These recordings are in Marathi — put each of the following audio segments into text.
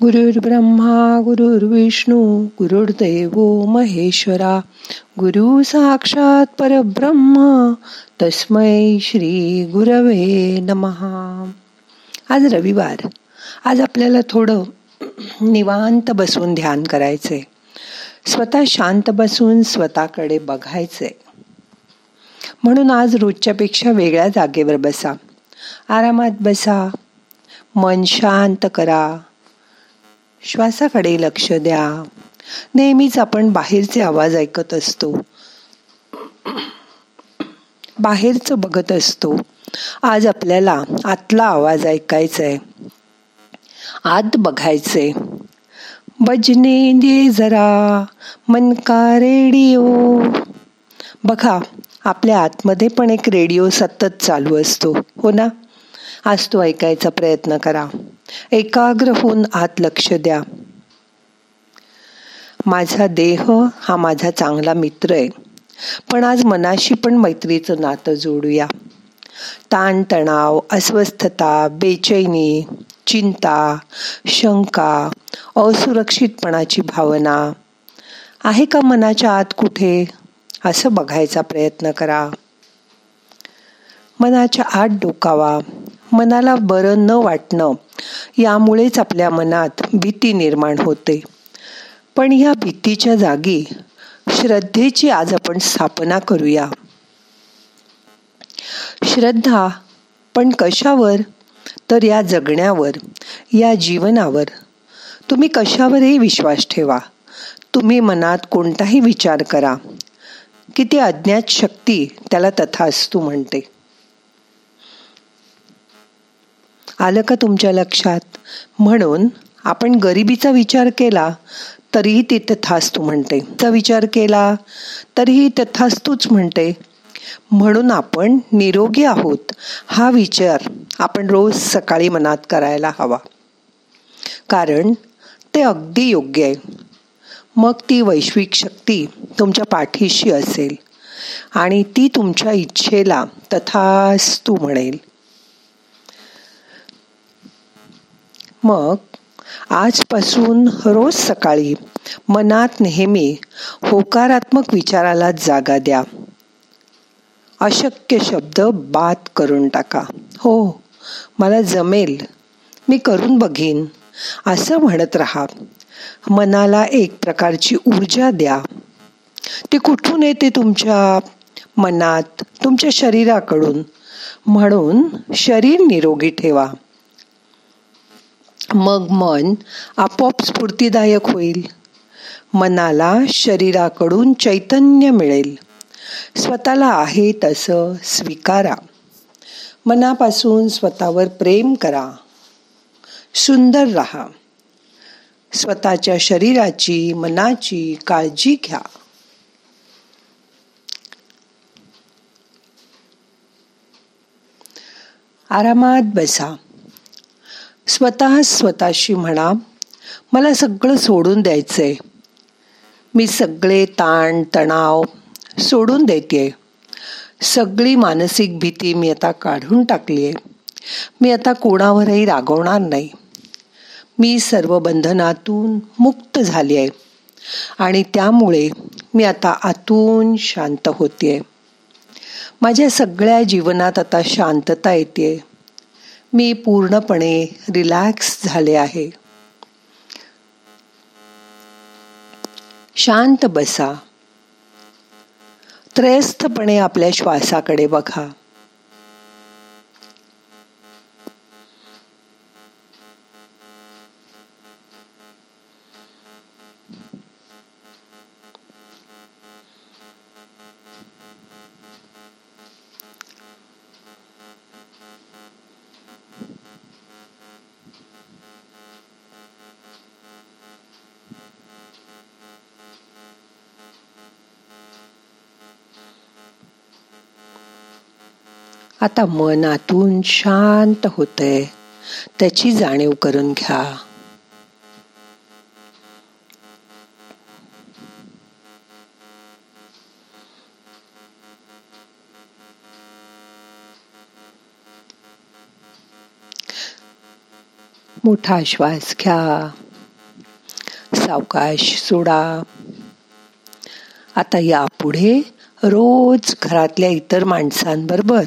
गुरुर् ब्रह्मा गुरुर्विष्णू गुरुर्देव महेश्वरा गुरु साक्षात परब्रह्म तस्मै श्री गुरवे नमहा आज रविवार. आज आपल्याला थोडं निवांत बसून ध्यान करायचंय. स्वतः शांत बसून स्वतःकडे बघायचंय. म्हणून आज रोजच्यापेक्षा वेगळ्या जागेवर बसा. आरामात बसा. मन शांत करा. श्वासाकडे लक्ष द्या. नेहमीच आपण बाहेरचे आवाज ऐकत असतो. बाहेरचं बघत असतो. आज आपल्याला आतला आवाज ऐकायचा आहे आत बघायचे बजने दे जरा मन का रेडिओ. बघा आपल्या आतमध्ये पण एक रेडिओ सतत चालू असतो हो ना? आज तो ऐकायचा प्रयत्न करा. एकाग्र होऊन आत लक्ष द्या. माझा देह हा माझा चांगला मित्र आहे. पण आज मनाशी पण मैत्रीचं नातं जोडूया. ताणतणाव अस्वस्थता बेचैनी चिंता शंका असुरक्षितपणाची भावना आहे का मनाच्या आत कुठे? असं बघायचा प्रयत्न करा. मनाच्या आत डोकावा. मनाला बरं न वाटणं यामुळेच आपल्या मनात भीती निर्माण होते. पण या भीतीच्या जागी श्रद्धेची आज आपण स्थापना करूया. श्रद्धा पण कशावर? तर या जगण्यावर या जीवनावर. तुम्ही कशावरही विश्वास ठेवा. तुम्ही मनात कोणताही विचार करा. की ती अज्ञात शक्ती त्याला तथास्तू म्हणते. आलं का तुमच्या लक्षात? म्हणून आपण गरिबीचा विचार केला तरीही ती तथास्तू म्हणते. विचार केला तरीही तथास्तूच म्हणते. म्हणून आपण निरोगी आहोत हा विचार आपण रोज सकाळी मनात करायला हवा. कारण ते अगदी योग्य आहे. मग ती वैश्विक शक्ती तुमच्या पाठीशी असेल आणि ती तुमच्या इच्छेला तथास्तू म्हणेल. मग आजपासून रोज सकाळी मनात नेहमी होकारात्मक विचाराला जागा द्या. अशक्य शब्द बाद करून टाका. हो मला जमेल. मी करून बघीन. असं म्हणत राहा. मनाला एक प्रकारची ऊर्जा द्या. ती कुठून येते तुमच्या मनात तुमच्या शरीराकडून? म्हणून शरीर निरोगी ठेवा. मग मन आपोआप स्फूर्तीदायक होईल. मनाला शरीराकडून चैतन्य मिळेल. स्वतःला आहे तसं स्वीकारा. मनापासून स्वतःवर प्रेम करा. सुंदर राहा. स्वतःच्या शरीराची मनाची काळजी घ्या. आरामात बसा. स्वतः स्वतःशी म्हणा मला सगळं सोडून द्यायचंय. मी सगळे ताण तणाव सोडून देते सगळी मानसिक भीती मी आता काढून टाकली आहे मी आता कोणावरही रागवणार नाही. मी सर्व बंधनातून मुक्त झाली आहे आणि त्यामुळे मी आता आतून शांत होते माझ्या सगळ्या जीवनात आता शांतता येते मी पूर्णपणे रिलॅक्स झाले आहे. शांत बसा. त्रयस्थपणे आपल्या श्वासाकडे बघा. आता मनातून शांत होतंय त्याची जाणीव करून घ्या. मोठा श्वास घ्या. सावकाश सोडा. आता यापुढे रोज घरातल्या इतर माणसांबरोबर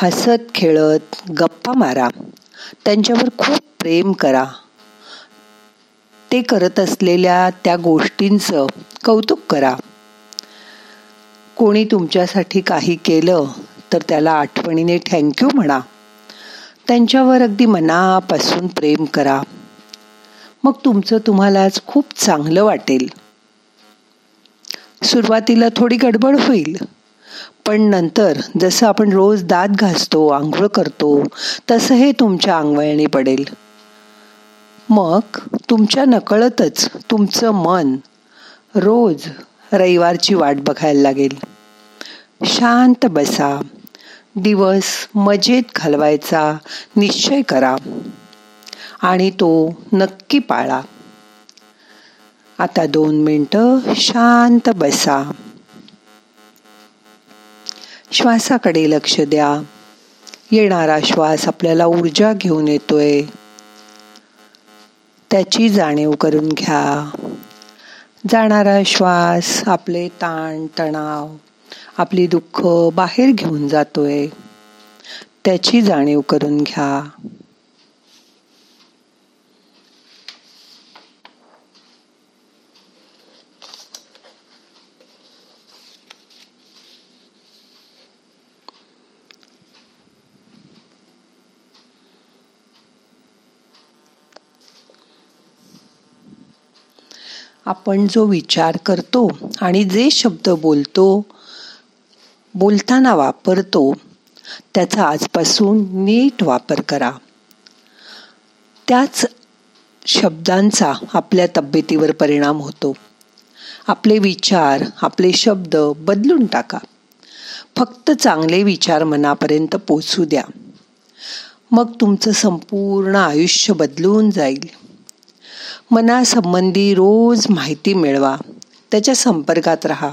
हसत खेळत गप्पा मारा. त्यांच्यावर खूप प्रेम करा. ते करत असलेल्या त्या गोष्टींचं कौतुक करा. कोणी तुमच्यासाठी काही केलं तर त्याला आठवणीने थँक्यू म्हणा. त्यांच्यावर अगदी मनापासून प्रेम करा. मग तुमचं तुम्हालाच खूप चांगलं वाटेल. सुरुवातीला थोडी गडबड होईल. पण नंतर जसं आपण रोज दात घासतो आंघोळ करतो तसं हे तुमच्या अंगवळणी पडेल. मग तुमच्या नकळतच तुमचं मन रोज रविवारची वाट बघायला लागेल. शांत बसा. दिवस मजेत घालवायचा निश्चय करा. आणि तो नक्की पाळा. आता दोन मिनटं शांत बसा. श्वासाकडे लक्ष द्या. येणारा श्वास आपल्याला ऊर्जा घेऊन येतोय. त्याची जाणीव करून घ्या. जाणारा श्वास आपले ताण तणाव आपली दुःख बाहेर घेऊन जातोय. त्याची जाणीव करून घ्या. आपण जो विचार करतो आणि जे शब्द बोलतो बोलताना वापरतो त्याचा आजपासून नीट वापर करा. त्याच शब्दांचा आपल्या तब्येतीवर परिणाम होतो. आपले विचार आपले शब्द बदलून टाका. फक्त चांगले विचार मनापर्यंत पोचू द्या. मग तुमचं संपूर्ण आयुष्य बदलून जाईल. मनासंबंधी रोज माहिती मिळवा. त्याच्या संपर्कात राहा.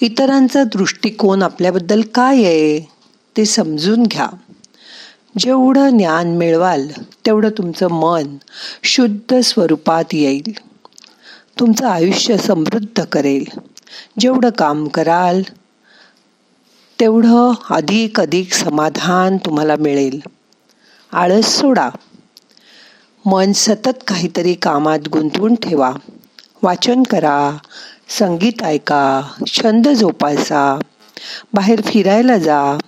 इतरांचा दृष्टिकोन आपल्याबद्दल काय आहे ते समजून घ्या. जेवढं ज्ञान मिळवाल तेवढं तुमचं मन शुद्ध स्वरूपात येईल. तुमचं आयुष्य समृद्ध करेल. जेवढं काम कराल तेवढं अधिक अधिक समाधान तुम्हाला मिळेल. आळस सोडा. मन सतत काहीतरी कामात गुंतवून ठेवा. वाचन करा संगीत ऐका छंद जोपासा बाहेर फिरायला जा.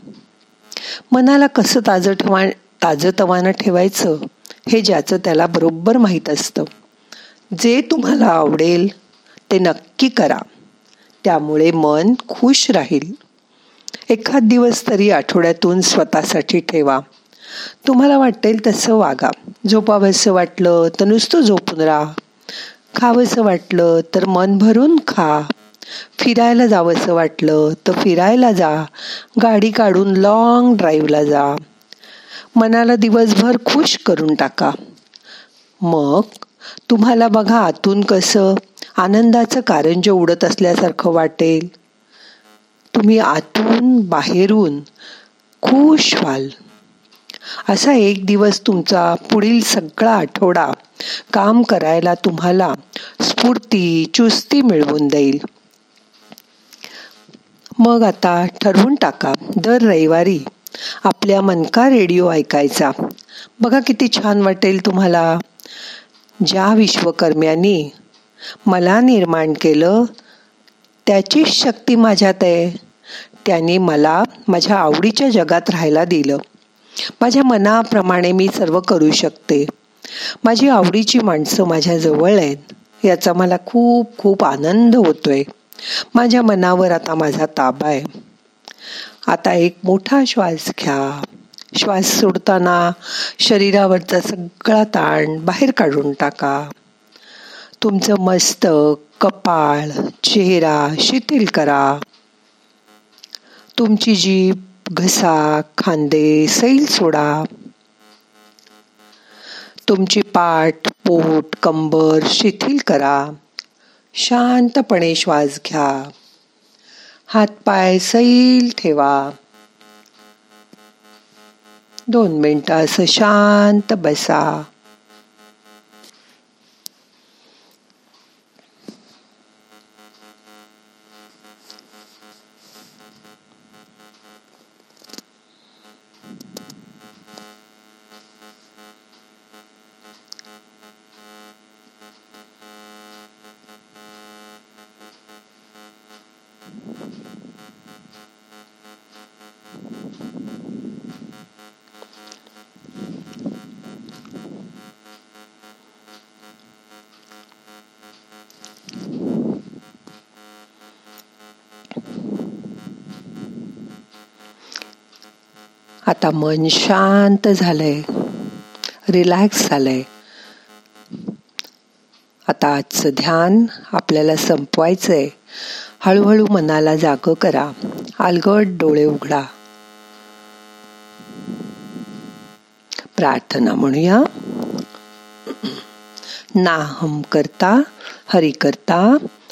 मनाला कसं ताजं ठेवा ताजंतवानं ठेवायचं हे ज्याचं त्याला बरोबर माहीत असतं. जे तुम्हाला आवडेल ते नक्की करा. त्यामुळे मन खुश राहील. एखाद दिवस तरी आठवड्यातून स्वतःसाठी ठेवा. तुम्हाला वाटेल तसं वागा. झोपावंसं वाटलं तर नुसतं झोपून राहा. खावंसं वाटलं तर मन भरून खा. फिरायला जावंसं वाटलं तर फिरायला जा. गाडी काढून लॉंग ड्राईव्हला जा. मनाला दिवसभर खुश करून टाका. मग तुम्हाला बघा आतून कसं आनंदाचं कारंज उडत असल्यासारखं वाटेल. तुम्ही आतून बाहेरून खुश व्हाल. असा एक दिवस तुमचा पुढील सगळा आठवडा काम करायला तुम्हाला स्फूर्ती चुस्ती मिळवून देईल. मग आता ठरवून टाका दर रविवारी आपल्या मनका रेडिओ ऐकायचा. बघा किती छान वाटेल तुम्हाला. ज्या विश्वकर्म्यांनी मला निर्माण केलं त्याचीच शक्ती माझ्यात आहे. त्यांनी मला माझ्या आवडीच्या जगात राहायला दिलं. माझ्या मनाप्रमाणे मी सर्व करू शकते. माझी आवडीची माणसं माझ्याजवळ आहेत याचा मला खूप खूप आनंद होतोय. माझ्या मनावर आता माझा ताबा आहे. आता एक मोठा श्वास घ्या. श्वास सोडताना शरीरावरचा सगळा ताण बाहेर काढून टाका. तुमचं मस्तक कपाळ चेहरा शिथिल करा. तुमची जीभ घसा खांदे सैल सोडा. तुमची पाठ पोट कंबर शिथिल करा. शांतपणे श्वास घ्या. हातपाय सैल ठेवा. दोन मिनटं असं शांत बसा. आता मन शांत झालंय. रिलॅक्स झालंय. आता आजचं ध्यान आपल्याला संपवायचंय. हळूहळू मनाला जाग करा. अलगट डोळे उघडा. प्रार्थना म्हणूया. नाहम करता हरि करता.